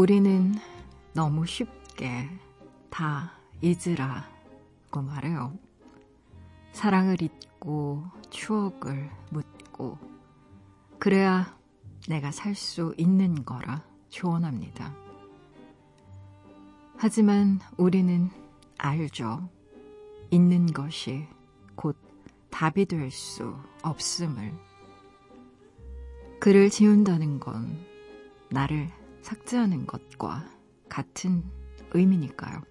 우리는 너무 쉽게 다 잊으라고 말해요. 사랑을 잊고 추억을 묻고 그래야 내가 살 수 있는 거라 조언합니다. 하지만 우리는 알죠. 잊는 것이 곧 답이 될 수 없음을. 글을 지운다는 건 나를 삭제하는 것과 같은 의미니까요.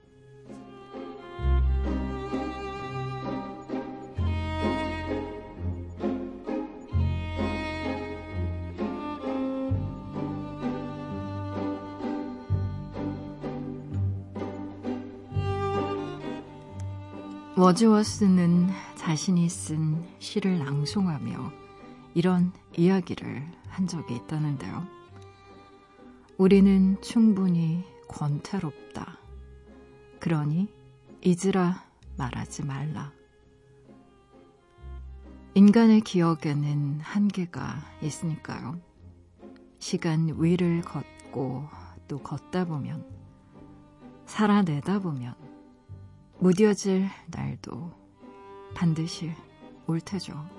워즈워스는 자신이 쓴 시를 낭송하며 이런 이야기를 한 적이 있다는데요. 우리는 충분히 권태롭다. 그러니 잊으라 말하지 말라. 인간의 기억에는 한계가 있으니까요. 시간 위를 걷고 또 걷다 보면 살아내다 보면 무뎌질 날도 반드시 올 테죠.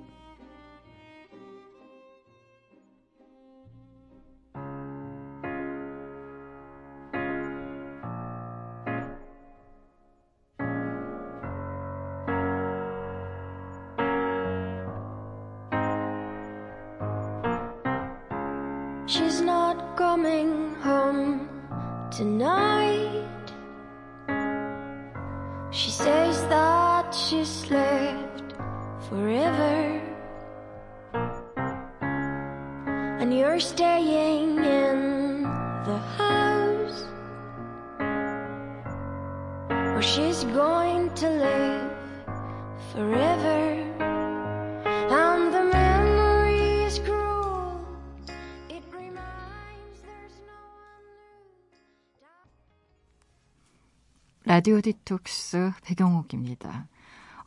라디오 디톡스 배경옥입니다.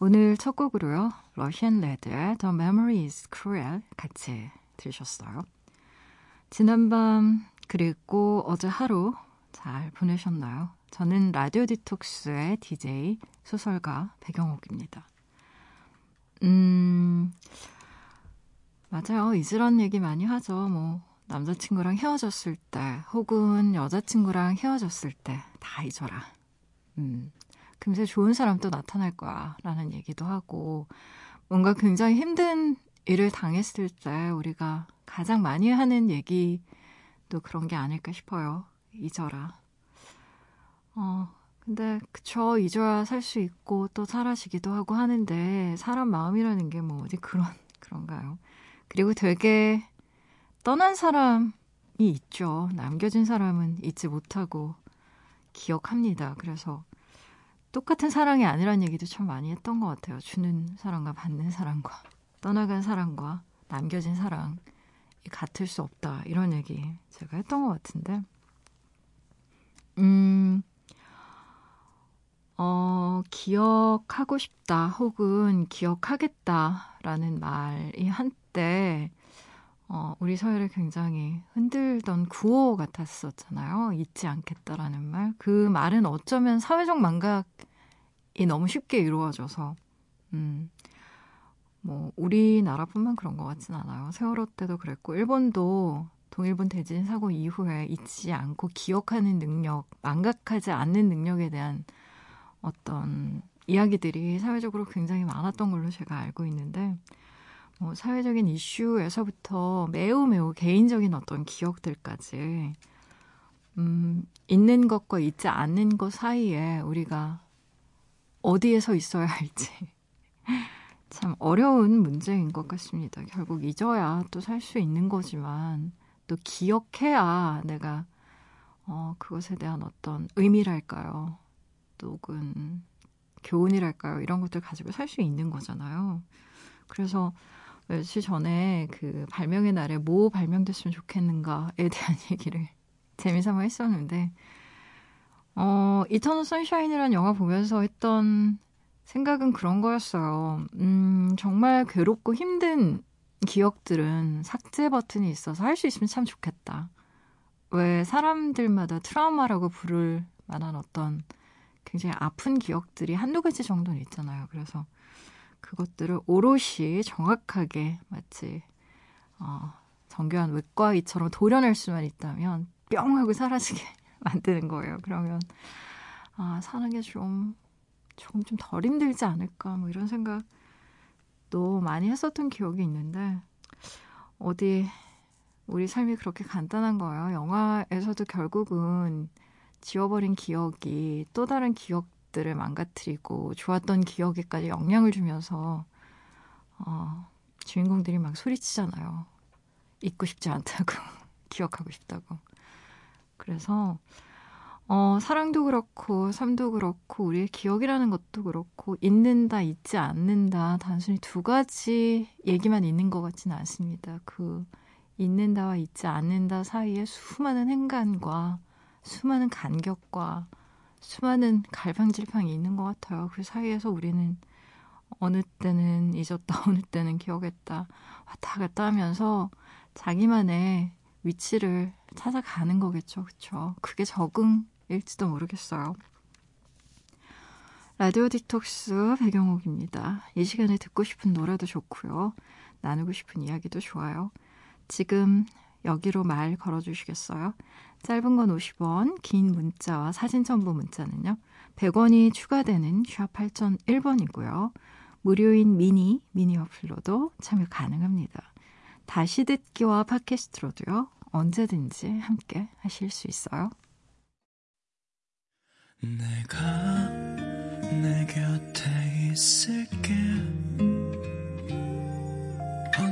오늘 첫 곡으로요. 러시안 레드의 The Memory is Cruel 같이 들으셨어요. 지난밤 그리고 어제 하루 잘 보내셨나요? 저는 라디오 디톡스의 DJ 소설가 배경옥입니다. 음, 맞아요. 잊으란 얘기 많이 하죠. 뭐, 남자친구랑 헤어졌을 때, 혹은 여자친구랑 헤어졌을 때, 다 잊어라. 음, 금세 좋은 사람 또 나타날 거야. 라는 얘기도 하고, 뭔가 굉장히 힘든 일을 당했을 때, 우리가 가장 많이 하는 얘기도 그런 게 아닐까 싶어요. 잊어라. 어, 근데 그쵸 잊어야 살 수 있고 또 사라지기도 하고 하는데 사람 마음이라는 게 뭐 어디 그런 그런가요? 그리고 되게 떠난 사람이 있죠. 남겨진 사람은 잊지 못하고 기억합니다. 그래서 똑같은 사랑이 아니란 얘기도 참 많이 했던 것 같아요. 주는 사랑과 받는 사랑과 떠나간 사랑과 남겨진 사랑이 같을 수 없다. 이런 얘기 제가 했던 것 같은데. 음, 어, 기억하고 싶다 혹은 기억하겠다라는 말이 한때 어, 우리 사회를 굉장히 흔들던 구호 같았었잖아요. 잊지 않겠다라는 말. 그 말은 어쩌면 사회적 망각이 너무 쉽게 이루어져서, 음, 뭐, 우리나라뿐만 그런 것 같진 않아요. 세월호 때도 그랬고, 일본도 동일본 대진 사고 이후에 잊지 않고 기억하는 능력, 망각하지 않는 능력에 대한 어떤 이야기들이 사회적으로 굉장히 많았던 걸로 제가 알고 있는데, 뭐 사회적인 이슈에서부터 매우 매우 개인적인 어떤 기억들까지, 음, 있는 것과 있지 않는 것 사이에 우리가 어디에 서 있어야 할지. 참 어려운 문제인 것 같습니다. 결국 잊어야 또 살 수 있는 거지만, 또 기억해야 내가, 어, 그것에 대한 어떤 의미랄까요? 또 혹은 교훈이랄까요? 이런 것들 가지고 살 수 있는 거잖아요. 그래서 며칠 전에 그 발명의 날에 뭐 발명됐으면 좋겠는가에 대한 얘기를 재미삼아 했었는데, 어, 이터널 선샤인이라는 영화 보면서 했던 생각은 그런 거였어요. 음, 정말 괴롭고 힘든 기억들은 삭제 버튼이 있어서 할 수 있으면 참 좋겠다. 왜 사람들마다 트라우마라고 부를 만한 어떤 굉장히 아픈 기억들이 한두 가지 정도는 있잖아요. 그래서 그것들을 오롯이 정확하게 마치 어, 정교한 외과의처럼 도려낼 수만 있다면 뿅 하고 사라지게 만드는 거예요. 그러면 아 사는 게 좀 조금 좀 덜 힘들지 않을까 뭐 이런 생각도 많이 했었던 기억이 있는데 어디 우리 삶이 그렇게 간단한 거예요. 영화에서도 결국은 지워버린 기억이 또 다른 기억 들을 망가뜨리고 좋았던 기억에까지 영향을 주면서 어, 주인공들이 막 소리치잖아요. 잊고 싶지 않다고 기억하고 싶다고. 그래서 어, 사랑도 그렇고 삶도 그렇고 우리의 기억이라는 것도 그렇고 잊는다 잊지 않는다 단순히 두 가지 얘기만 있는 것 같지는 않습니다. 그 잊는다와 잊지 않는다 사이에 수많은 행간과 수많은 간격과 수많은 갈팡질팡이 있는 것 같아요. 그 사이에서 우리는 어느 때는 잊었다, 어느 때는 기억했다, 왔다 갔다 하면서 자기만의 위치를 찾아가는 거겠죠. 그쵸? 그게 적응일지도 모르겠어요. 라디오 디톡스 배경옥입니다. 이 시간에 듣고 싶은 노래도 좋고요. 나누고 싶은 이야기도 좋아요. 지금 여기로 말 걸어주시겠어요? 짧은 건 50원, 긴 문자와 사진 첨부 문자는요. 100원이 추가되는 샵 8001번이고요. 무료인 미니, 미니 어플로도 참여 가능합니다. 다시 듣기와 팟캐스트로도요. 언제든지 함께 하실 수 있어요. 내가 내 곁에 있을게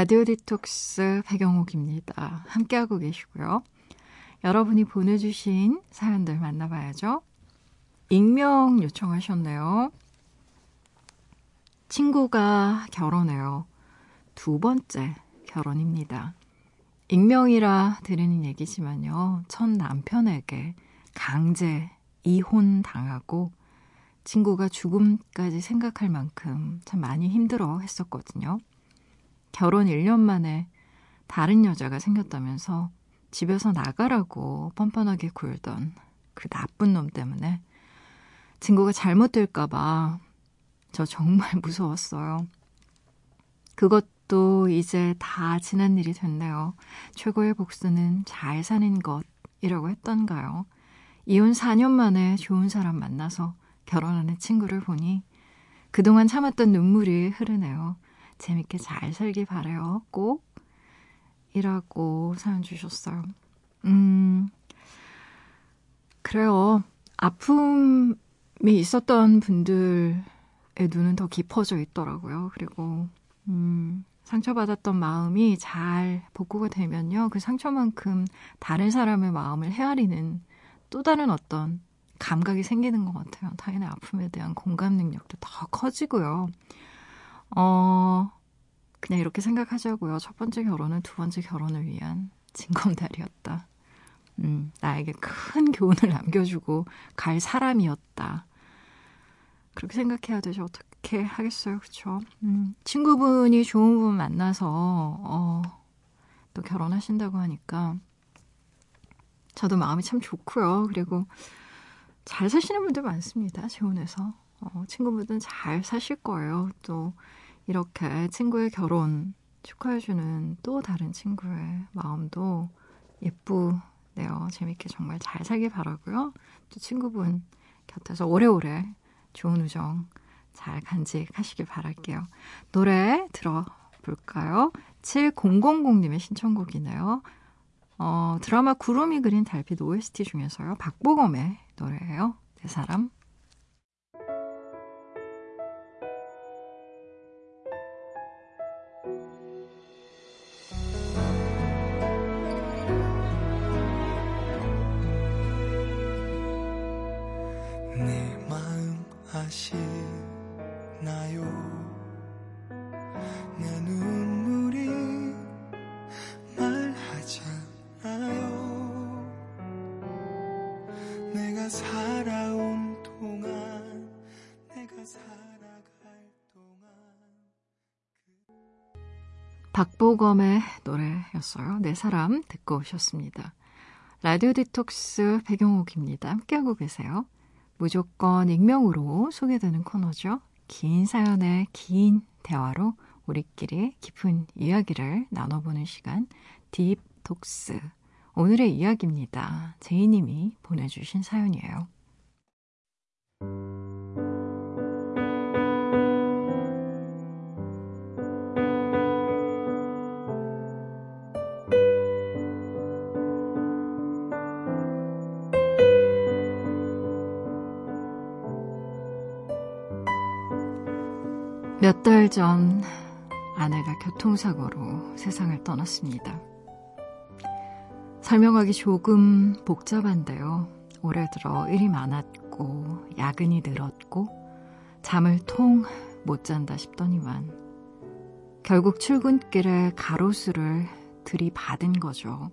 라디오 디톡스 배경옥입니다. 함께하고 계시고요. 여러분이 보내주신 사연들 만나봐야죠. 익명 요청하셨네요. 친구가 결혼해요. 두 번째 결혼입니다. 익명이라 들으는 얘기지만요. 첫 남편에게 강제 이혼 당하고 친구가 죽음까지 생각할 만큼 참 많이 힘들어 했었거든요. 결혼 1년 만에 다른 여자가 생겼다면서 집에서 나가라고 뻔뻔하게 굴던 그 나쁜 놈 때문에 친구가 잘못될까봐 저 정말 무서웠어요. 그것도 이제 다 지난 일이 됐네요. 최고의 복수는 잘 사는 것이라고 했던가요? 이혼 4년 만에 좋은 사람 만나서 결혼하는 친구를 보니 그동안 참았던 눈물이 흐르네요. 재밌게 잘 살길 바래요. 꼭 이라고 사연 주셨어요. 음, 그래요. 아픔이 있었던 분들의 눈은 더 깊어져 있더라고요. 그리고, 음, 상처받았던 마음이 잘 복구가 되면요. 그 상처만큼 다른 사람의 마음을 헤아리는 또 다른 어떤 감각이 생기는 것 같아요. 타인의 아픔에 대한 공감 능력도 더 커지고요. 어, 그냥 이렇게 생각하자고요. 첫 번째 결혼은 두 번째 결혼을 위한 징검다리였다. 음, 나에게 큰 교훈을 남겨주고 갈 사람이었다. 그렇게 생각해야 되죠. 어떻게 하겠어요. 그쵸? 음, 친구분이 좋은 분 만나서, 어, 또 결혼하신다고 하니까, 저도 마음이 참 좋고요. 그리고 잘 사시는 분들 많습니다. 재혼해서. 어, 친구분들은 잘 사실 거예요. 또 이렇게 친구의 결혼 축하해주는 또 다른 친구의 마음도 예쁘네요. 재밌게 정말 잘 살길 바라고요. 또 친구분 곁에서 오래오래 좋은 우정 잘 간직하시길 바랄게요. 노래 들어 볼까요? 7000님의 신청곡이네요. 어, 드라마 구름이 그린 달빛 OST 중에서요. 박보검의 노래예요. 내 사람. 박보검의 노래였어요. 내 사람 듣고 오셨습니다. 라디오 디톡스 배경옥입니다. 함께하고 계세요. 무조건 익명으로 소개되는 코너죠. 긴 사연의 긴 대화로 우리끼리 깊은 이야기를 나눠보는 시간 딥톡스 오늘의 이야기입니다. 제이님이 보내주신 사연이에요. 몇 달 전 아내가 교통사고로 세상을 떠났습니다. 설명하기 조금 복잡한데요. 올해 들어 일이 많았고, 야근이 늘었고, 잠을 통 못 잔다 싶더니만, 결국 출근길에 가로수를 들이받은 거죠.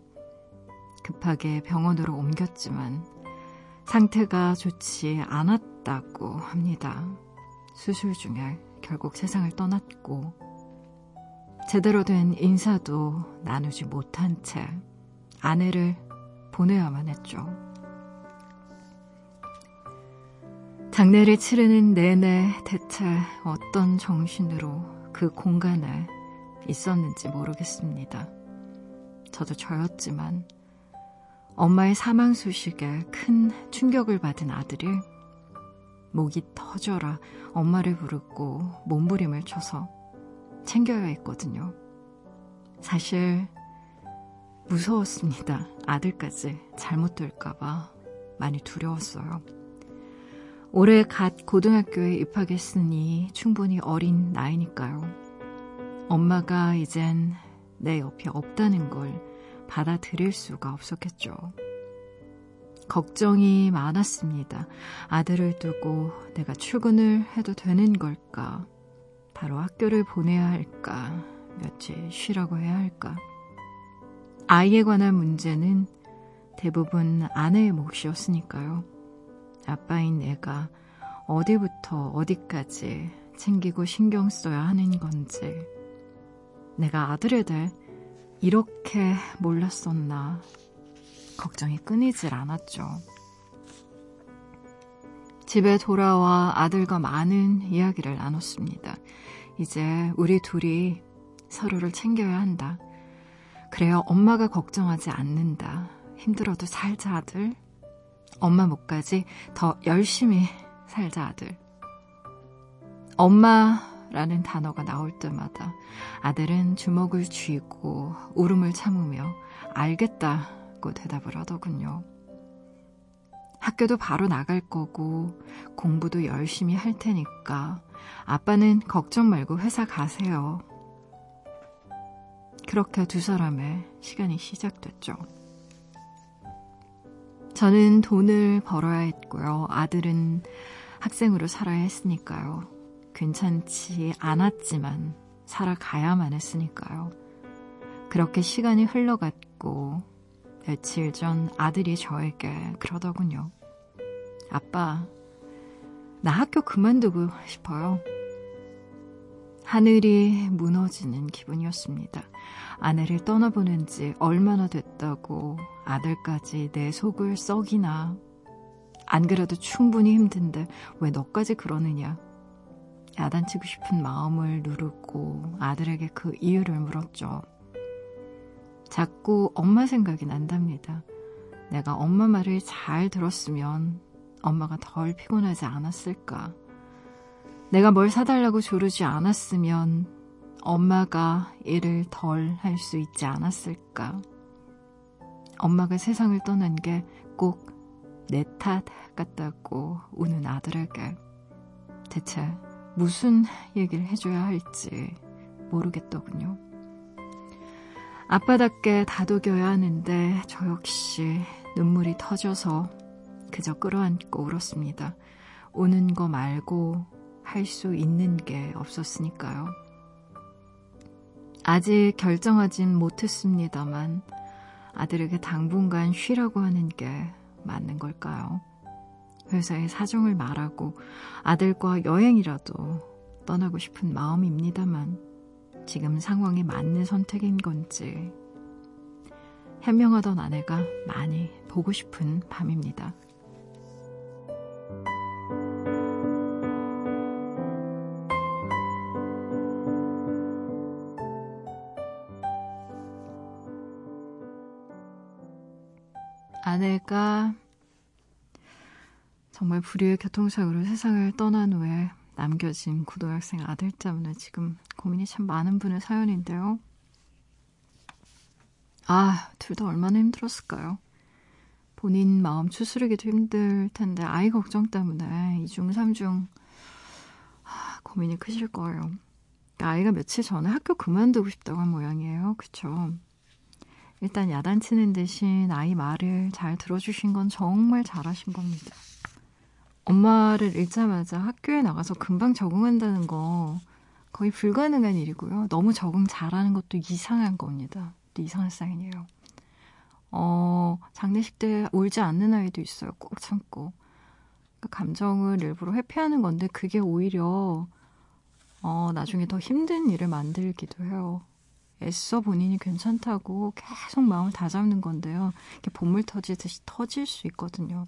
급하게 병원으로 옮겼지만, 상태가 좋지 않았다고 합니다. 수술 중에 결국 세상을 떠났고 제대로 된 인사도 나누지 못한 채 아내를 보내야만 했죠. 장례를 치르는 내내 대체 어떤 정신으로 그 공간에 있었는지 모르겠습니다. 저도 저였지만 엄마의 사망 소식에 큰 충격을 받은 아들이 목이 터져라 엄마를 부르고 몸부림을 쳐서 챙겨야 했거든요. 사실 무서웠습니다. 아들까지 잘못 될까봐 많이 두려웠어요. 올해 갓 고등학교에 입학했으니 충분히 어린 나이니까요. 엄마가 이젠 내 옆에 없다는 걸 받아들일 수가 없었겠죠. 걱정이 많았습니다. 아들을 두고 내가 출근을 해도 되는 걸까? 바로 학교를 보내야 할까? 며칠 쉬라고 해야 할까? 아이에 관한 문제는 대부분 아내의 몫이었으니까요. 아빠인 내가 어디부터 어디까지 챙기고 신경 써야 하는 건지, 내가 아들에 대해 이렇게 몰랐었나 걱정이 끊이질 않았죠. 집에 돌아와 아들과 많은 이야기를 나눴습니다. 이제 우리 둘이 서로를 챙겨야 한다. 그래요. 엄마가 걱정하지 않는다. 힘들어도 살자, 아들. 엄마 목까지 더 열심히 살자, 아들. 엄마라는 단어가 나올 때마다 아들은 주먹을 쥐고 울음을 참으며 알겠다 라고 대답을 하더군요. 학교도 바로 나갈 거고 공부도 열심히 할 테니까 아빠는 걱정 말고 회사 가세요. 그렇게 두 사람의 시간이 시작됐죠. 저는 돈을 벌어야 했고요. 아들은 학생으로 살아야 했으니까요. 괜찮지 않았지만 살아가야만 했으니까요. 그렇게 시간이 흘러갔고 며칠 전 아들이 저에게 그러더군요. 아빠, 나 학교 그만두고 싶어요. 하늘이 무너지는 기분이었습니다. 아내를 떠나보낸 지 얼마나 됐다고 아들까지 내 속을 썩이나. 안 그래도 충분히 힘든데 왜 너까지 그러느냐. 야단치고 싶은 마음을 누르고 아들에게 그 이유를 물었죠. 자꾸 엄마 생각이 난답니다. 내가 엄마 말을 잘 들었으면 엄마가 덜 피곤하지 않았을까. 내가 뭘 사달라고 조르지 않았으면 엄마가 일을 덜 할 수 있지 않았을까? 엄마가 세상을 떠난 게 꼭 내 탓 같다고 우는 아들에게 대체 무슨 얘기를 해줘야 할지 모르겠더군요. 아빠답게 다독여야 하는데 저 역시 눈물이 터져서 그저 끌어안고 울었습니다. 우는 거 말고 할 수 있는 게 없었으니까요. 아직 결정하진 못했습니다만 아들에게 당분간 쉬라고 하는 게 맞는 걸까요? 회사에 사정을 말하고 아들과 여행이라도 떠나고 싶은 마음입니다만 지금 상황에 맞는 선택인 건지 현명하던 아내가 많이 보고 싶은 밤입니다. 아내가 정말 불의의 교통사고로 세상을 떠난 후에 남겨진 고등학생 아들 때문에 지금 고민이 참 많은 분의 사연인데요. 아, 둘 다 얼마나 힘들었을까요? 본인 마음 추스르기도 힘들 텐데 아이 걱정 때문에 이중 삼중 아, 고민이 크실 거예요. 그러니까 아이가 며칠 전에 학교 그만두고 싶다고 한 모양이에요. 그쵸? 일단 야단치는 대신 아이 말을 잘 들어주신 건 정말 잘하신 겁니다. 엄마를 잃자마자 학교에 나가서 금방 적응한다는 거 거의 불가능한 일이고요. 너무 적응 잘하는 것도 이상한 겁니다. 또 이상한 사인이에요. 어, 장례식 때 울지 않는 아이도 있어요. 꼭 참고. 그러니까 감정을 일부러 회피하는 건데 그게 오히려 어, 나중에 더 힘든 일을 만들기도 해요. 애써 본인이 괜찮다고 계속 마음을 다잡는 건데요. 이렇게 보물 터지듯이 터질 수 있거든요.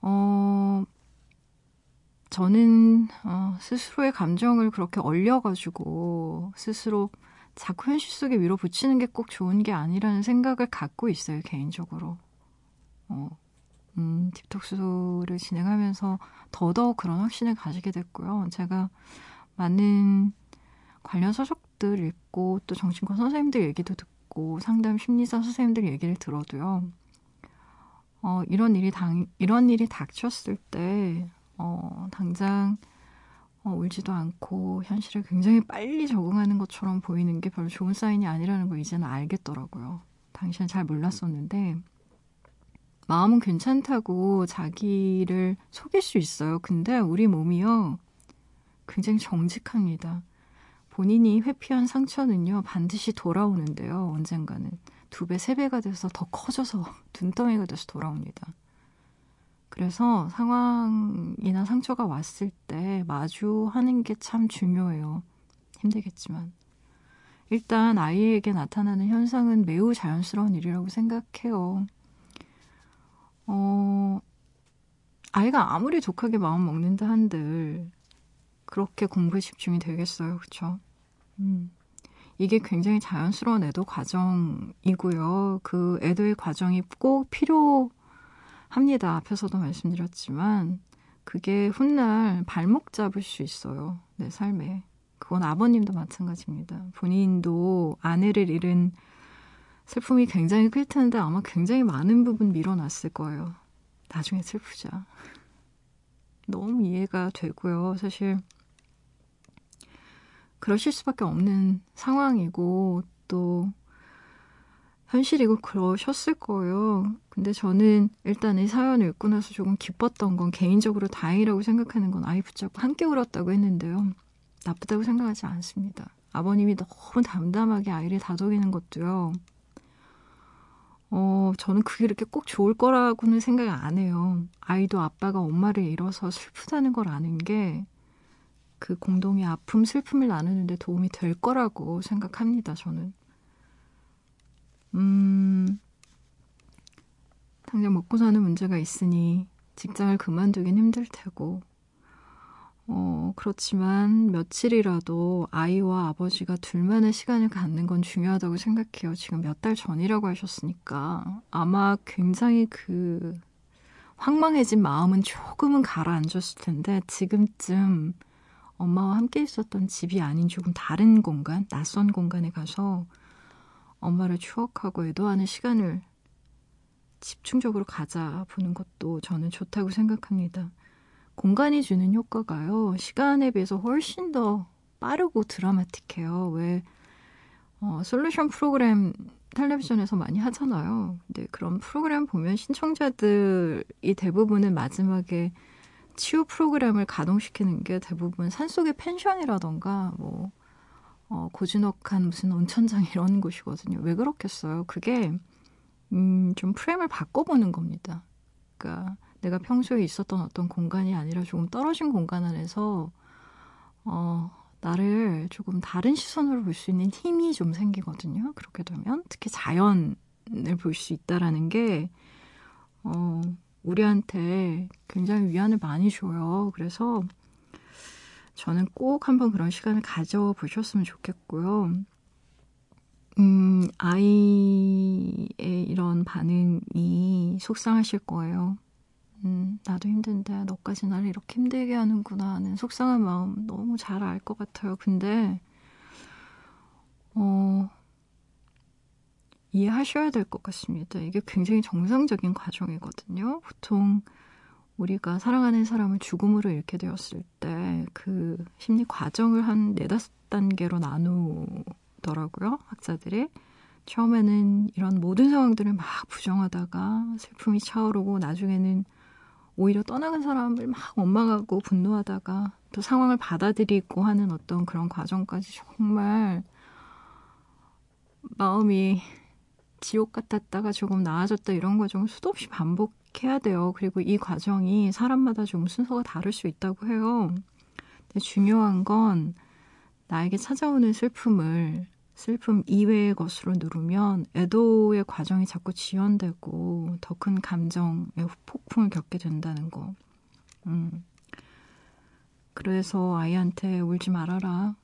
어, 저는 어, 스스로의 감정을 그렇게 얼려가지고 스스로 자꾸 현실 속에 위로 붙이는 게 꼭 좋은 게 아니라는 생각을 갖고 있어요, 개인적으로. 어, 음, 딥톡스를 진행하면서 더더욱 그런 확신을 가지게 됐고요. 제가 많은 관련 서적들 읽고 또 정신과 선생님들 얘기도 듣고 상담 심리사 선생님들 얘기를 들어도요. 어, 이런 일이 당, 이런 일이 닥쳤을 때, 어, 당장, 어, 울지도 않고 현실에 굉장히 빨리 적응하는 것처럼 보이는 게 별로 좋은 사인이 아니라는 걸 이제는 알겠더라고요. 당시엔 잘 몰랐었는데, 마음은 괜찮다고 자기를 속일 수 있어요. 근데 우리 몸이요, 굉장히 정직합니다. 본인이 회피한 상처는요, 반드시 돌아오는데요, 언젠가는. 두 배, 세 배가 돼서 더 커져서 눈덩이가 돼서 돌아옵니다. 그래서 상황이나 상처가 왔을 때 마주하는 게 참 중요해요. 힘들겠지만. 일단 아이에게 나타나는 현상은 매우 자연스러운 일이라고 생각해요. 어, 아이가 아무리 독하게 마음 먹는다 한들 그렇게 공부에 집중이 되겠어요. 그쵸? 음. 이게 굉장히 자연스러운 애도 과정이고요. 그 애도의 과정이 꼭 필요 합니다. 앞에서도 말씀드렸지만 그게 훗날 발목 잡을 수 있어요. 내 삶에. 그건 아버님도 마찬가지입니다. 본인도 아내를 잃은 슬픔이 굉장히 클 텐데 아마 굉장히 많은 부분 밀어놨을 거예요. 나중에 슬프자. 너무 이해가 되고요. 사실 그러실 수밖에 없는 상황이고 또 현실이고 그러셨을 거예요. 근데 저는 일단 이 사연을 읽고 나서 조금 기뻤던 건 개인적으로 다행이라고 생각하는 건 아이 붙잡고 함께 울었다고 했는데요. 나쁘다고 생각하지 않습니다. 아버님이 너무 담담하게 아이를 다독이는 것도요. 어, 저는 그게 이렇게 꼭 좋을 거라고는 생각 안 해요. 아이도 아빠가 엄마를 잃어서 슬프다는 걸 아는 게 그 공동의 아픔, 슬픔을 나누는데 도움이 될 거라고 생각합니다, 저는. 음, 당장 먹고 사는 문제가 있으니 직장을 그만두긴 힘들 테고, 어, 그렇지만 며칠이라도 아이와 아버지가 둘만의 시간을 갖는 건 중요하다고 생각해요. 지금 몇 달 전이라고 하셨으니까 아마 굉장히 그 황망해진 마음은 조금은 가라앉았을 텐데 지금쯤 엄마와 함께 있었던 집이 아닌 조금 다른 공간, 낯선 공간에 가서 엄마를 추억하고 애도하는 시간을 집중적으로 가져보는 것도 저는 좋다고 생각합니다. 공간이 주는 효과가요, 시간에 비해서 훨씬 더 빠르고 드라마틱해요. 왜, 어, 솔루션 프로그램 텔레비전에서 많이 하잖아요. 근데 그런 프로그램 보면 신청자들이 대부분은 마지막에 치유 프로그램을 가동시키는 게 대부분 산속의 펜션이라던가 뭐 어, 고즈넉한 무슨 온천장 이런 곳이거든요. 왜 그렇겠어요? 그게 음, 좀 프레임을 바꿔보는 겁니다. 그러니까 내가 평소에 있었던 어떤 공간이 아니라 조금 떨어진 공간 안에서 어, 나를 조금 다른 시선으로 볼 수 있는 힘이 좀 생기거든요. 그렇게 되면 특히 자연을 볼 수 있다라는 게 어, 우리한테 굉장히 위안을 많이 줘요. 그래서 저는 꼭 한번 그런 시간을 가져보셨으면 좋겠고요. 음, 아이의 이런 반응이 속상하실 거예요. 음, 나도 힘든데 너까지 나를 이렇게 힘들게 하는구나 하는 속상한 마음 너무 잘 알 것 같아요. 근데, 어, 이해하셔야 될 것 같습니다. 이게 굉장히 정상적인 과정이거든요. 보통 우리가 사랑하는 사람을 죽음으로 잃게 되었을 때 그 심리 과정을 한 네다섯 단계로 나누더라고요. 학자들이. 처음에는 이런 모든 상황들을 막 부정하다가 슬픔이 차오르고 나중에는 오히려 떠나간 사람을 막 원망하고 분노하다가 또 상황을 받아들이고 하는 어떤 그런 과정까지 정말 마음이 지옥 같았다가 조금 나아졌다 이런 과정을 수도 없이 반복 해야 돼요. 그리고 이 과정이 사람마다 좀 순서가 다를 수 있다고 해요. 근데 중요한 건 나에게 찾아오는 슬픔을 슬픔 이외의 것으로 누르면 애도의 과정이 자꾸 지연되고 더 큰 감정의 폭풍을 겪게 된다는 거. 음. 그래서 아이한테 울지 말아라.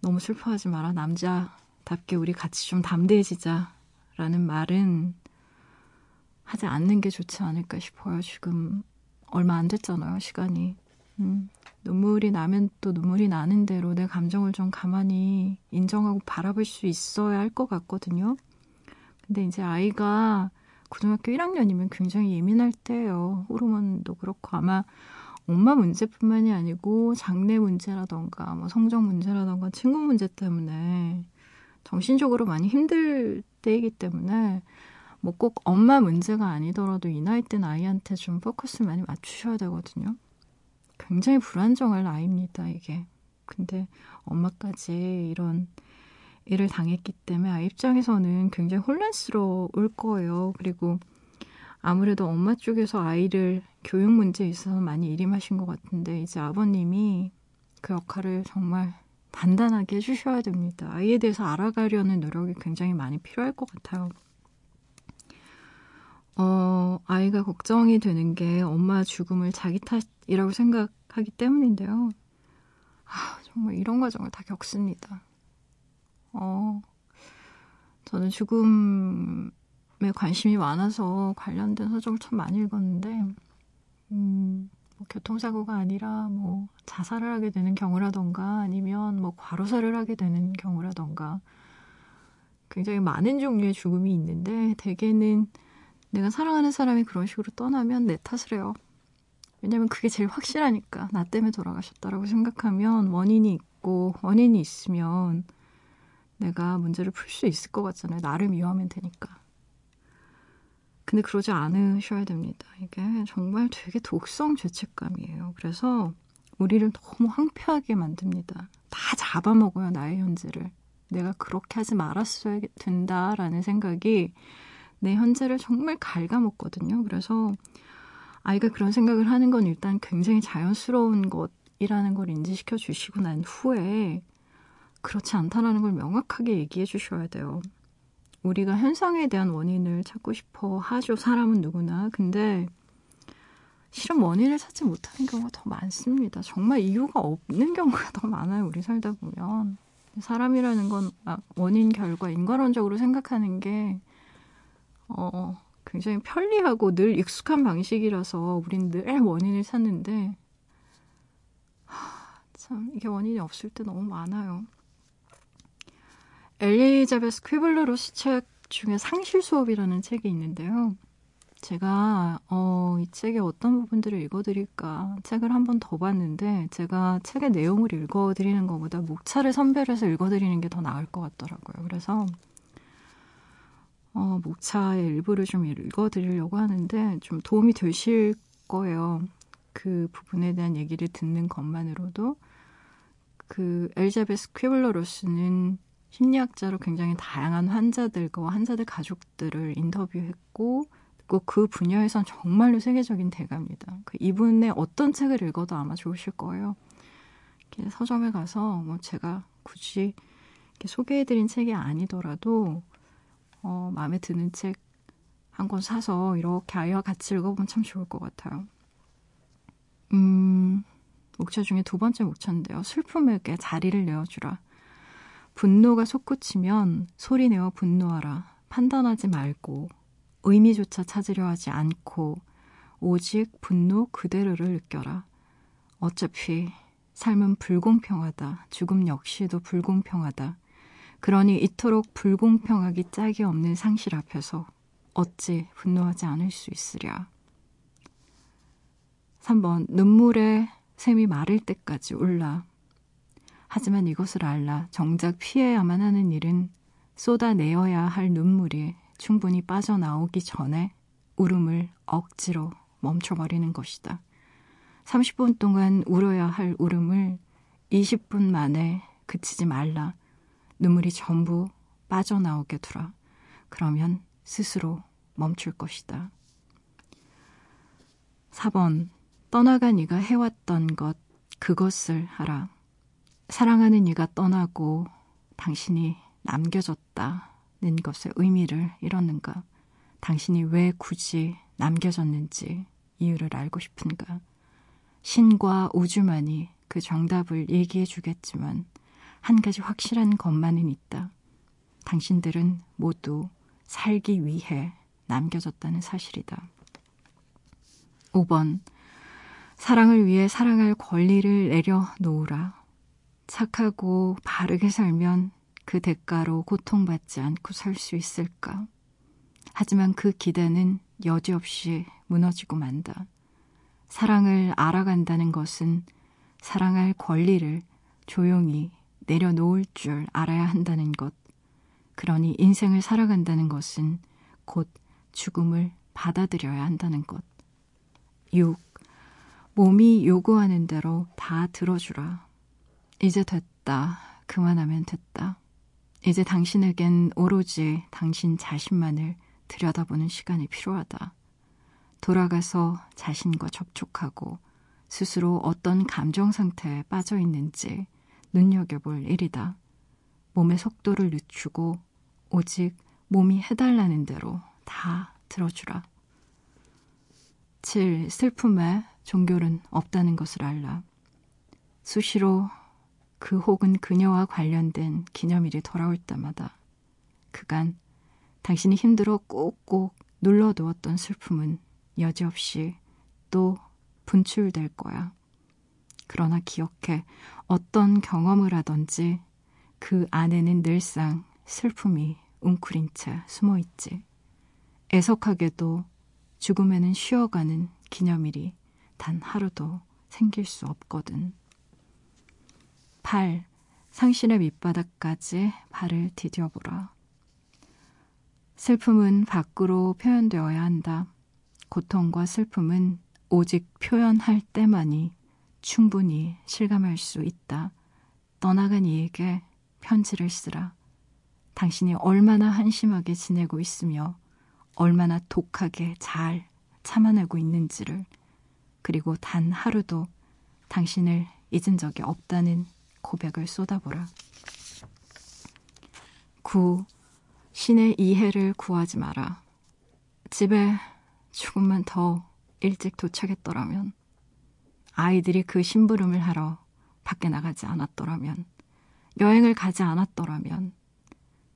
너무 슬퍼하지 마라. 남자답게 우리 같이 좀 담대해지자. 라는 말은 하지 않는 게 좋지 않을까 싶어요. 지금 얼마 안 됐잖아요, 시간이. 음, 눈물이 나면 또 눈물이 나는 대로 내 감정을 좀 가만히 인정하고 바라볼 수 있어야 할 것 같거든요. 근데 이제 아이가 고등학교 1학년이면 굉장히 예민할 때예요. 호르몬도 그렇고 아마 엄마 문제뿐만이 아니고 장래 문제라던가 뭐 성적 문제라던가 친구 문제 때문에 정신적으로 많이 힘들 때이기 때문에 뭐 꼭 엄마 문제가 아니더라도 이 나이 때 아이한테 좀 포커스 많이 맞추셔야 되거든요. 굉장히 불안정할 나이입니다, 이게. 근데 엄마까지 이런 일을 당했기 때문에 아이 입장에서는 굉장히 혼란스러울 거예요. 그리고 아무래도 엄마 쪽에서 아이를 교육 문제에 있어서 많이 일임하신 것 같은데 이제 아버님이 그 역할을 정말 단단하게 해주셔야 됩니다. 아이에 대해서 알아가려는 노력이 굉장히 많이 필요할 것 같아요. 어, 아이가 걱정이 되는 게 엄마 죽음을 자기 탓이라고 생각하기 때문인데요. 아, 정말 이런 과정을 다 겪습니다. 어, 저는 죽음에 관심이 많아서 관련된 서적을 참 많이 읽었는데, 음, 뭐 교통사고가 아니라 뭐 자살을 하게 되는 경우라던가 아니면 뭐 과로사를 하게 되는 경우라던가 굉장히 많은 종류의 죽음이 있는데 대개는 내가 사랑하는 사람이 그런 식으로 떠나면 내 탓을 해요. 왜냐면 그게 제일 확실하니까 나 때문에 돌아가셨다라고 생각하면 원인이 있고 원인이 있으면 내가 문제를 풀 수 있을 것 같잖아요. 나를 미워하면 되니까. 근데 그러지 않으셔야 됩니다. 이게 정말 되게 독성 죄책감이에요. 그래서 우리를 너무 황폐하게 만듭니다. 다 잡아먹어요, 나의 현재를. 내가 그렇게 하지 말았어야 된다라는 생각이 내 현재를 정말 갉아먹거든요. 그래서 아이가 그런 생각을 하는 건 일단 굉장히 자연스러운 것이라는 걸 인지시켜 주시고 난 후에 그렇지 않다라는 걸 명확하게 얘기해 주셔야 돼요. 우리가 현상에 대한 원인을 찾고 싶어 하죠. 사람은 누구나. 근데 실은 원인을 찾지 못하는 경우가 더 많습니다. 정말 이유가 없는 경우가 더 많아요. 우리 살다 보면. 사람이라는 건 원인 결과 인과론적으로 생각하는 게 어, 굉장히 편리하고 늘 익숙한 방식이라서 우린 늘 원인을 찾는데 하, 참 이게 원인이 없을 때 너무 많아요. 엘리자베스 퀴블러로스 책 중에 상실 수업이라는 책이 있는데요. 제가 어, 이 책의 어떤 부분들을 읽어드릴까 책을 한 번 더 봤는데 제가 책의 내용을 읽어드리는 것보다 목차를 선별해서 읽어드리는 게 더 나을 것 같더라고요. 그래서 어, 목차의 일부를 좀 읽어드리려고 하는데 좀 도움이 되실 거예요. 그 부분에 대한 얘기를 듣는 것만으로도 그 엘자베스 퀴블러로스는 심리학자로 굉장히 다양한 환자들과 환자들 가족들을 인터뷰했고 그 분야에선 정말로 세계적인 대가입니다. 그 이분의 어떤 책을 읽어도 아마 좋으실 거예요. 서점에 가서 뭐 제가 굳이 소개해드린 책이 아니더라도 어, 마음에 드는 책 한 권 사서 이렇게 아이와 같이 읽어보면 참 좋을 것 같아요. 음, 목차 중에 두 번째 목차인데요. 슬픔에게 자리를 내어주라. 분노가 솟구치면 소리내어 분노하라. 판단하지 말고 의미조차 찾으려 하지 않고 오직 분노 그대로를 느껴라. 어차피 삶은 불공평하다. 죽음 역시도 불공평하다. 그러니 이토록 불공평하기 짝이 없는 상실 앞에서 어찌 분노하지 않을 수 있으랴. 3번 눈물에 샘이 마를 때까지 울라. 하지만 이것을 알라. 정작 피해야만 하는 일은 쏟아내어야 할 눈물이 충분히 빠져나오기 전에 울음을 억지로 멈춰버리는 것이다. 30분 동안 울어야 할 울음을 20분 만에 그치지 말라. 눈물이 전부 빠져나오게 두라. 그러면 스스로 멈출 것이다. 4번. 떠나간 이가 해왔던 것, 그것을 하라. 사랑하는 이가 떠나고 당신이 남겨졌다는 것의 의미를 잃었는가? 당신이 왜 굳이 남겨졌는지 이유를 알고 싶은가? 신과 우주만이 그 정답을 얘기해 주겠지만 한 가지 확실한 것만은 있다. 당신들은 모두 살기 위해 남겨졌다는 사실이다. 5번. 사랑을 위해 사랑할 권리를 내려놓으라. 착하고 바르게 살면 그 대가로 고통받지 않고 살 수 있을까? 하지만 그 기대는 여지없이 무너지고 만다. 사랑을 알아간다는 것은 사랑할 권리를 조용히 내려놓을 줄 알아야 한다는 것. 그러니 인생을 살아간다는 것은 곧 죽음을 받아들여야 한다는 것. 6. 몸이 요구하는 대로 다 들어주라. 이제 됐다. 그만하면 됐다. 이제 당신에겐 오로지 당신 자신만을 들여다보는 시간이 필요하다. 돌아가서 자신과 접촉하고 스스로 어떤 감정 상태에 빠져 있는지 눈여겨볼 일이다. 몸의 속도를 늦추고 오직 몸이 해달라는 대로 다 들어주라. 7. 슬픔에 종교는 없다는 것을 알라. 수시로 그 혹은 그녀와 관련된 기념일이 돌아올 때마다 그간 당신이 힘들어 꼭꼭 눌러두었던 슬픔은 여지없이 또 분출될 거야. 그러나 기억해 어떤 경험을 하던지 그 안에는 늘상 슬픔이 웅크린 채 숨어 있지. 애석하게도 죽음에는 쉬어가는 기념일이 단 하루도 생길 수 없거든. 8. 상신의 밑바닥까지 발을 디뎌보라. 슬픔은 밖으로 표현되어야 한다. 고통과 슬픔은 오직 표현할 때만이 충분히 실감할 수 있다. 떠나간 이에게 편지를 쓰라. 당신이 얼마나 한심하게 지내고 있으며 얼마나 독하게 잘 참아내고 있는지를 그리고 단 하루도 당신을 잊은 적이 없다는 고백을 쏟아보라. 9. 신의 이해를 구하지 마라. 집에 조금만 더 일찍 도착했더라면, 아이들이 그 심부름을 하러 밖에 나가지 않았더라면, 여행을 가지 않았더라면,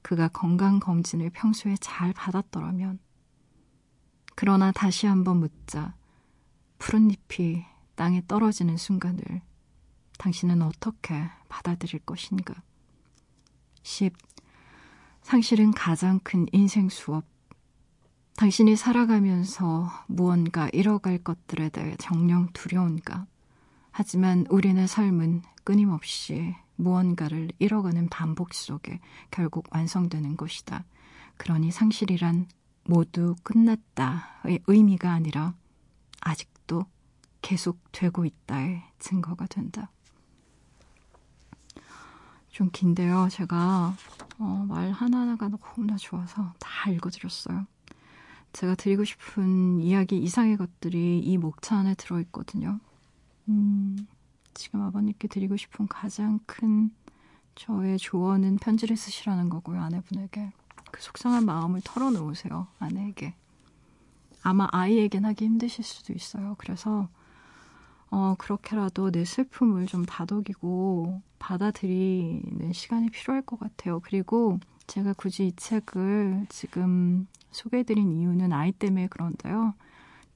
그가 건강검진을 평소에 잘 받았더라면, 그러나 다시 한번 묻자, 푸른 잎이 땅에 떨어지는 순간을 당신은 어떻게 받아들일 것인가? 10. 상실은 가장 큰 인생 수업. 당신이 살아가면서 무언가 잃어갈 것들에 대해 정령 두려운가? 하지만 우리네 삶은 끊임없이 무언가를 잃어가는 반복 속에 결국 완성되는 것이다. 그러니 상실이란 모두 끝났다의 의미가 아니라 아직도 계속되고 있다의 증거가 된다. 좀 긴데요. 제가 어, 말 하나하나가 너무나 좋아서 다 읽어드렸어요. 제가 드리고 싶은 이야기 이상의 것들이 이 목차 안에 들어있거든요. 음, 지금 아버님께 드리고 싶은 가장 큰 저의 조언은 편지를 쓰시라는 거고요. 아내분에게. 그 속상한 마음을 털어놓으세요. 아내에게. 아마 아이에겐 하기 힘드실 수도 있어요. 그래서 어, 그렇게라도 내 슬픔을 좀 다독이고 받아들이는 시간이 필요할 것 같아요. 그리고 제가 굳이 이 책을 지금 소개해드린 이유는 아이 때문에 그런데요.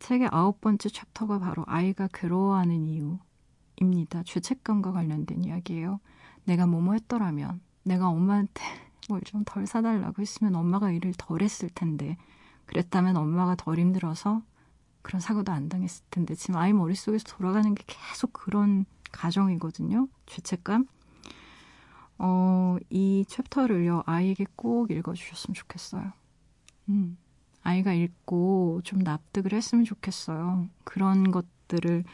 책의 아홉 번째 챕터가 바로 아이가 괴로워하는 이유입니다. 죄책감과 관련된 이야기예요. 내가 뭐뭐 했더라면, 내가 엄마한테 뭘 좀 덜 사달라고 했으면 엄마가 일을 덜 했을 텐데, 그랬다면 엄마가 덜 힘들어서 그런 사고도 안 당했을 텐데, 지금 아이 머릿속에서 돌아가는 게 계속 그런 가정이거든요. 죄책감. 어, 이 챕터를요, 아이에게 꼭 읽어주셨으면 좋겠어요. 음. 아이가 읽고 좀 납득을 했으면 좋겠어요. 그런 것들을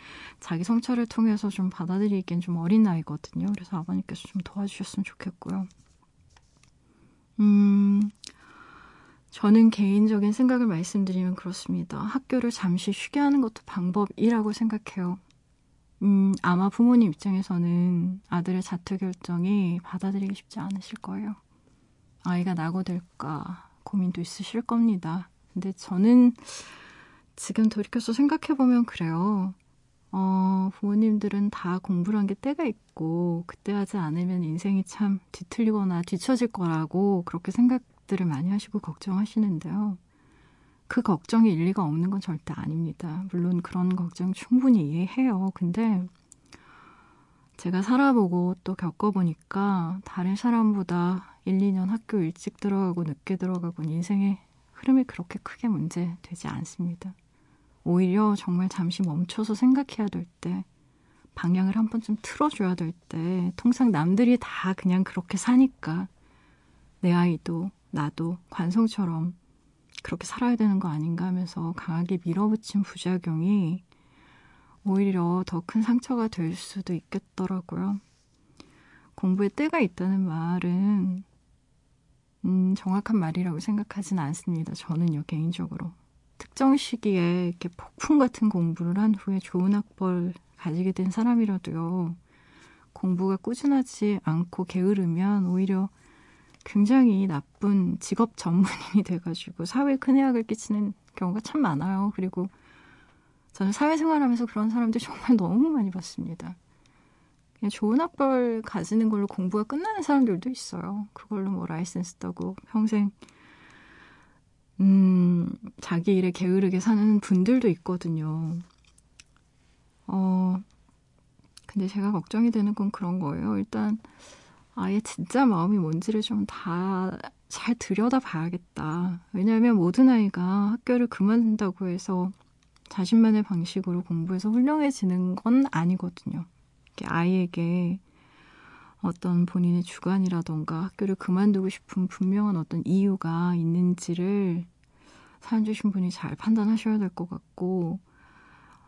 자기 성찰을 통해서 좀 받아들이기엔 좀 어린 나이거든요. 그래서 아버님께서 좀 도와주셨으면 좋겠고요. 음, 저는 개인적인 생각을 말씀드리면 그렇습니다. 학교를 잠시 쉬게 하는 것도 방법이라고 생각해요. 음, 아마 부모님 입장에서는 아들의 자퇴 결정이 받아들이기 쉽지 않으실 거예요. 아이가 낙오될까 고민도 있으실 겁니다. 근데 저는 지금 돌이켜서 생각해보면 그래요. 어, 부모님들은 다 공부를 한게 때가 있고, 그때 하지 않으면 인생이 참 뒤틀리거나 뒤처질 거라고 그렇게 생각들을 많이 하시고 걱정하시는데요. 그 걱정이 일리가 없는 건 절대 아닙니다. 물론 그런 걱정 충분히 이해해요. 근데 제가 살아보고 또 겪어보니까 다른 사람보다 1, 2년 학교 일찍 들어가고 늦게 들어가고 인생의 흐름이 그렇게 크게 문제되지 않습니다. 오히려 정말 잠시 멈춰서 생각해야 될 때, 방향을 한 번쯤 틀어줘야 될 때, 통상 남들이 다 그냥 그렇게 사니까 내 아이도 나도 관성처럼 그렇게 살아야 되는 거 아닌가 하면서 강하게 밀어붙인 부작용이 오히려 더 큰 상처가 될 수도 있겠더라고요. 공부에 때가 있다는 말은 음, 정확한 말이라고 생각하진 않습니다. 저는요, 개인적으로. 특정 시기에 이렇게 폭풍 같은 공부를 한 후에 좋은 학벌 가지게 된 사람이라도요, 공부가 꾸준하지 않고 게으르면 오히려 굉장히 나쁜 직업 전문인이 돼가지고 사회에 큰 해악을 끼치는 경우가 참 많아요. 그리고 저는 사회생활하면서 그런 사람들 정말 너무 많이 봤습니다. 좋은 학벌 가지는 걸로 공부가 끝나는 사람들도 있어요. 그걸로 뭐 라이센스 따고 평생 음, 자기 일에 게으르게 사는 분들도 있거든요. 어, 근데 제가 걱정이 되는 건 그런 거예요. 일단, 아예 진짜 마음이 뭔지를 좀 다 잘 들여다 봐야겠다. 왜냐하면 모든 아이가 학교를 그만둔다고 해서 자신만의 방식으로 공부해서 훌륭해지는 건 아니거든요. 아이에게 어떤 본인의 주관이라던가 학교를 그만두고 싶은 분명한 어떤 이유가 있는지를 사연 주신 분이 잘 판단하셔야 될 것 같고,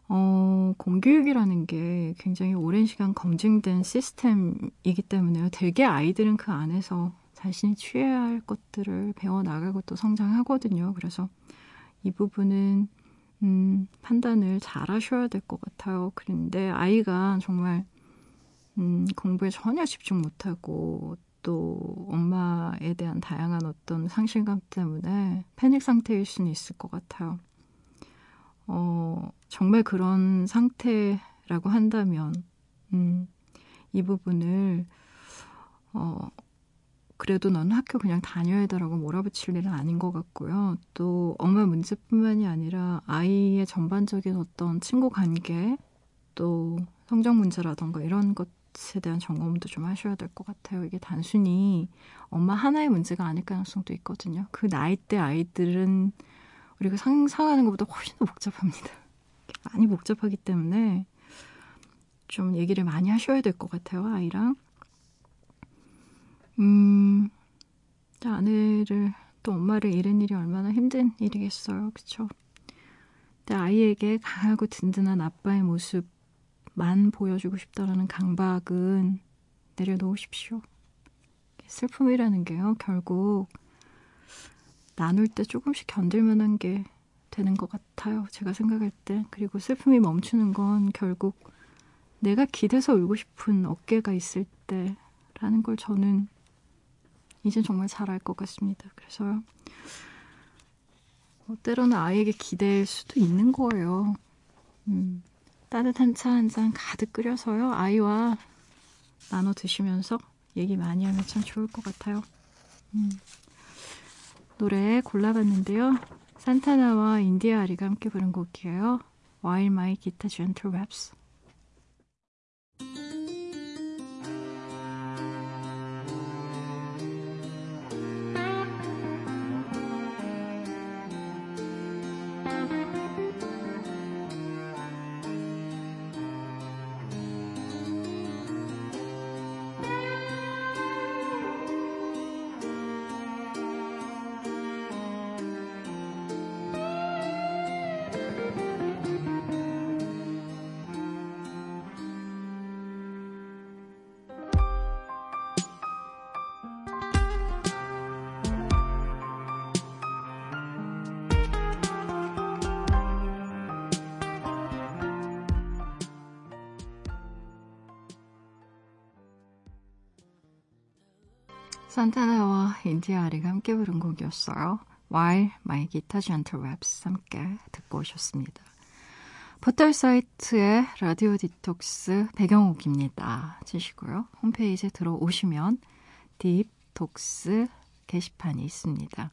어, 공교육이라는 게 굉장히 오랜 시간 검증된 시스템이기 때문에요. 대개 아이들은 그 안에서 자신이 취해야 할 것들을 배워나가고 또 성장하거든요. 그래서 이 부분은 음, 판단을 잘 하셔야 될 것 같아요. 그런데 아이가 정말 음, 공부에 전혀 집중 못하고 또 엄마에 대한 다양한 어떤 상실감 때문에 패닉 상태일 수는 있을 것 같아요. 어, 정말 그런 상태라고 한다면, 음, 이 부분을, 어, 그래도 너는 학교 그냥 다녀야 되라고 몰아붙일 일은 아닌 것 같고요. 또 엄마 문제뿐만이 아니라 아이의 전반적인 어떤 친구 관계, 또 성적 문제라던가 이런 것것 에 대한 점검도 좀 하셔야 될 것 같아요. 이게 단순히 엄마 하나의 문제가 아닐 가능성도 있거든요. 그 나이 대 아이들은 우리가 상상하는 것보다 훨씬 더 복잡합니다. 많이 복잡하기 때문에 좀 얘기를 많이 하셔야 될 것 같아요, 아이랑. 음, 아내를, 또 엄마를 잃은 일이 얼마나 힘든 일이겠어요. 그쵸? 근데 아이에게 강하고 든든한 아빠의 모습 만 보여주고 싶다라는 강박은 내려놓으십시오. 슬픔이라는 게요, 결국 나눌 때 조금씩 견딜만한 게 되는 것 같아요. 제가 생각할 때. 그리고 슬픔이 멈추는 건 결국 내가 기대서 울고 싶은 어깨가 있을 때라는 걸 저는 이제 정말 잘 알 것 같습니다. 그래서 뭐 때로는 아이에게 기댈 수도 있는 거예요. 음, 따뜻한 차 한 잔 가득 끓여서요. 아이와 나눠 드시면서 얘기 많이 하면 참 좋을 것 같아요. 음. 노래 골라봤는데요. 산타나와 인디아 아리가 함께 부른 곡이에요. While My Guitar Gentle Raps. 산타나와 인디아 아리가 함께 부른 곡이었어요. While My Guitar Gently Weeps 함께 듣고 오셨습니다. 포털 사이트에 라디오 디톡스 배경옥입니다. 치시고요. 홈페이지에 들어오시면 딥톡스 게시판이 있습니다.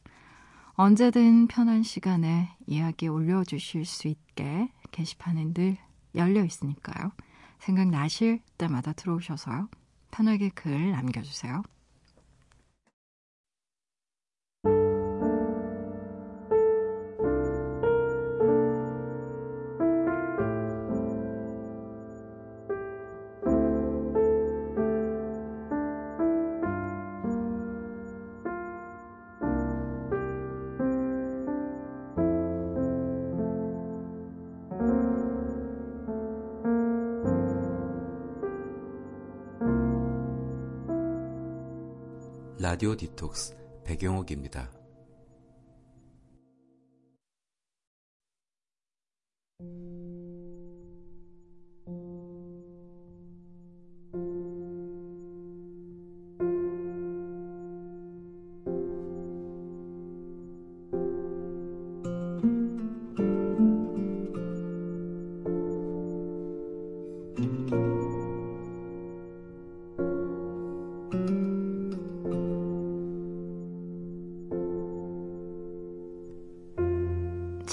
언제든 편한 시간에 이야기 올려주실 수 있게 게시판은 늘 열려 있으니까요. 생각나실 때마다 들어오셔서요. 편하게 글 남겨주세요. 라디오 디톡스 배경옥입니다.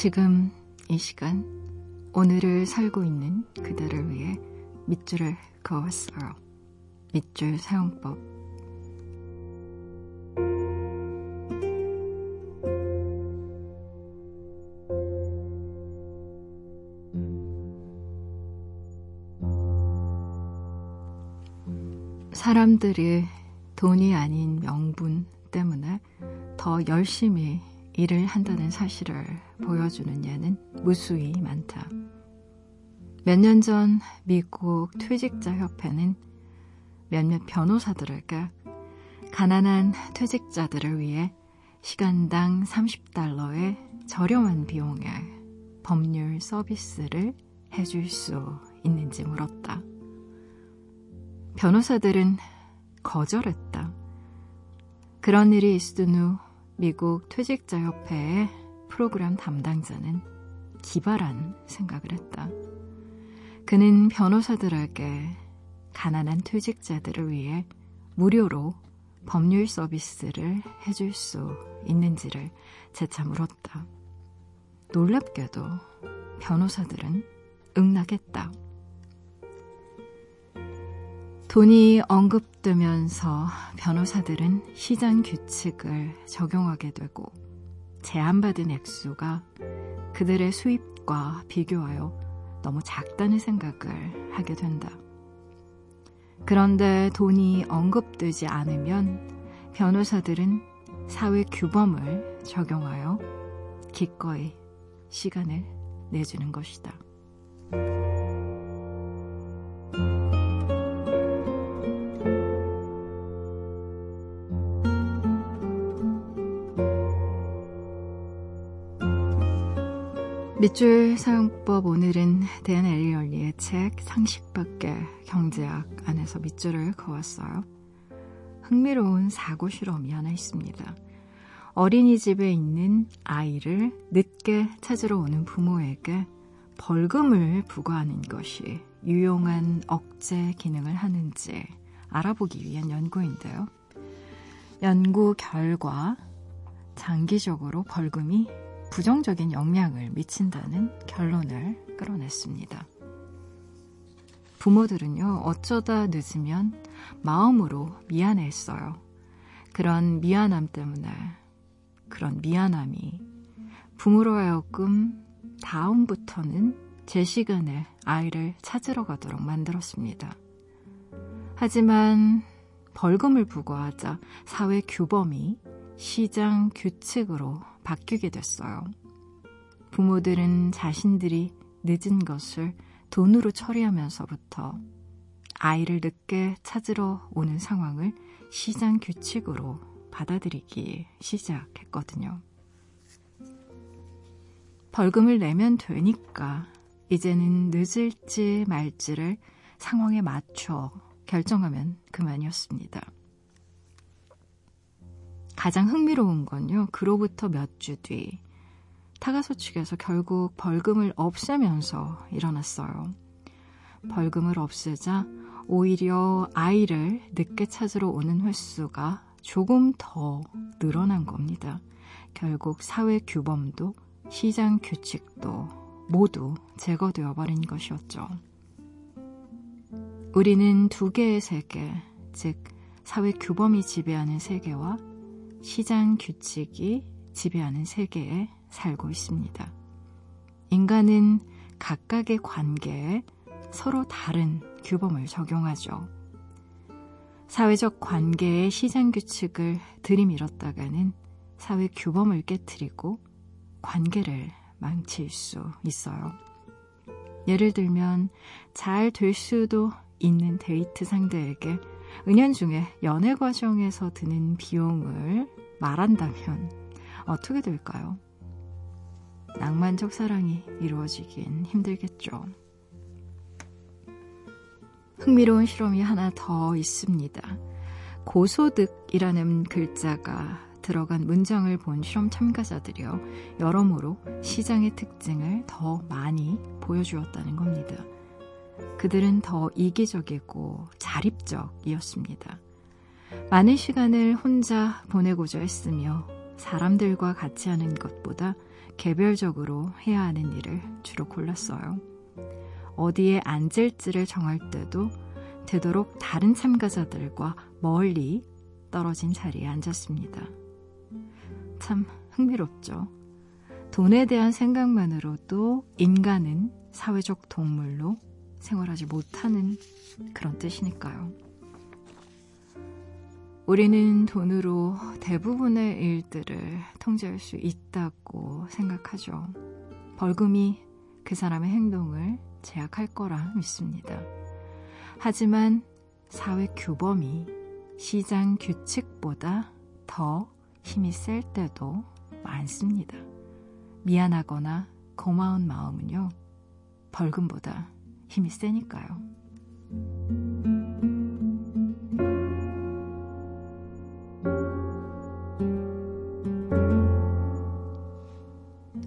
지금 이 시간 오늘을 살고 있는 그대를 위해 밑줄을 그어왔어요. 밑줄 사용법. 사람들이 돈이 아닌 명분 때문에 더 열심히 일을 한다는 사실을 보여주는 예는 무수히 많다. 몇 년 전 미국 퇴직자 협회는 몇몇 변호사들에게 가난한 퇴직자들을 위해 시간당 30달러의 저렴한 비용의 법률 서비스를 해줄 수 있는지 물었다. 변호사들은 거절했다. 그런 일이 있은 후 미국 퇴직자협회의 프로그램 담당자는 기발한 생각을 했다. 그는 변호사들에게 가난한 퇴직자들을 위해 무료로 법률 서비스를 해줄 수 있는지를 재차 물었다. 놀랍게도 변호사들은 응낙했다. 돈이 언급되면서 변호사들은 시장 규칙을 적용하게 되고 제한받은 액수가 그들의 수입과 비교하여 너무 작다는 생각을 하게 된다. 그런데 돈이 언급되지 않으면 변호사들은 사회 규범을 적용하여 기꺼이 시간을 내주는 것이다. 밑줄 사용법 오늘은 댄 엘리얼리의 책 상식밖에 경제학 안에서 밑줄을 그었어요. 흥미로운 사고 실험이 하나 있습니다. 어린이집에 있는 아이를 늦게 찾으러 오는 부모에게 벌금을 부과하는 것이 유용한 억제 기능을 하는지 알아보기 위한 연구인데요. 연구 결과 장기적으로 벌금이 부정적인 영향을 미친다는 결론을 끌어냈습니다. 부모들은요, 어쩌다 늦으면 마음으로 미안해했어요. 그런 미안함 때문에, 그런 미안함이 부모로 하여금 다음부터는 제 시간에 아이를 찾으러 가도록 만들었습니다. 하지만 벌금을 부과하자 사회 규범이 시장 규칙으로 바뀌게 됐어요. 부모들은 자신들이 늦은 것을 돈으로 처리하면서부터 아이를 늦게 찾으러 오는 상황을 시장 규칙으로 받아들이기 시작했거든요. 벌금을 내면 되니까 이제는 늦을지 말지를 상황에 맞춰 결정하면 그만이었습니다. 가장 흥미로운 건요, 그로부터 몇 주 뒤, 타가소 측에서 결국 벌금을 없애면서 일어났어요. 벌금을 없애자 오히려 아이를 늦게 찾으러 오는 횟수가 조금 더 늘어난 겁니다. 결국 사회 규범도 시장 규칙도 모두 제거되어 버린 것이었죠. 우리는 두 개의 세계, 즉 사회 규범이 지배하는 세계와 시장 규칙이 지배하는 세계에 살고 있습니다. 인간은 각각의 관계에 서로 다른 규범을 적용하죠. 사회적 관계의 시장 규칙을 들이밀었다가는 사회 규범을 깨뜨리고 관계를 망칠 수 있어요. 예를 들면 잘 될 수도 있는 데이트 상대에게 은연중에 연애 과정에서 드는 비용을 말한다면 어떻게 될까요? 낭만적 사랑이 이루어지긴 힘들겠죠. 흥미로운 실험이 하나 더 있습니다. 고소득이라는 글자가 들어간 문장을 본 실험 참가자들이요. 여러모로 시장의 특징을 더 많이 보여주었다는 겁니다. 그들은 더 이기적이고 자립적이었습니다. 많은 시간을 혼자 보내고자 했으며 사람들과 같이 하는 것보다 개별적으로 해야 하는 일을 주로 골랐어요. 어디에 앉을지를 정할 때도 되도록 다른 참가자들과 멀리 떨어진 자리에 앉았습니다. 참 흥미롭죠. 돈에 대한 생각만으로도 인간은 사회적 동물로 생활하지 못하는 그런 뜻이니까요. 우리는 돈으로 대부분의 일들을 통제할 수 있다고 생각하죠. 벌금이 그 사람의 행동을 제약할 거라 믿습니다. 하지만 사회 규범이 시장 규칙보다 더 힘이 셀 때도 많습니다. 미안하거나 고마운 마음은요, 벌금보다 힘이 세니까요.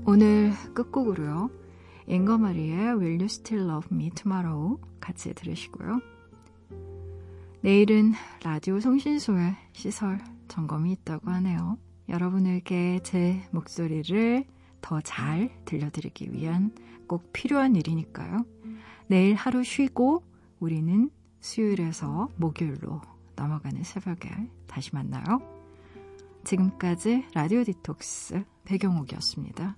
오늘 끝곡으로요. 앵거마리의 Will You Still Love Me Tomorrow 같이 들으시고요. 내일은 라디오 송신소의 시설 점검이 있다고 하네요. 여러분에게 제 목소리를 더 잘 들려드리기 위한 꼭 필요한 일이니까요. 내일 하루 쉬고 우리는 수요일에서 목요일로 넘어가는 새벽에 다시 만나요. 지금까지 라디오 디톡스 배경옥이었습니다.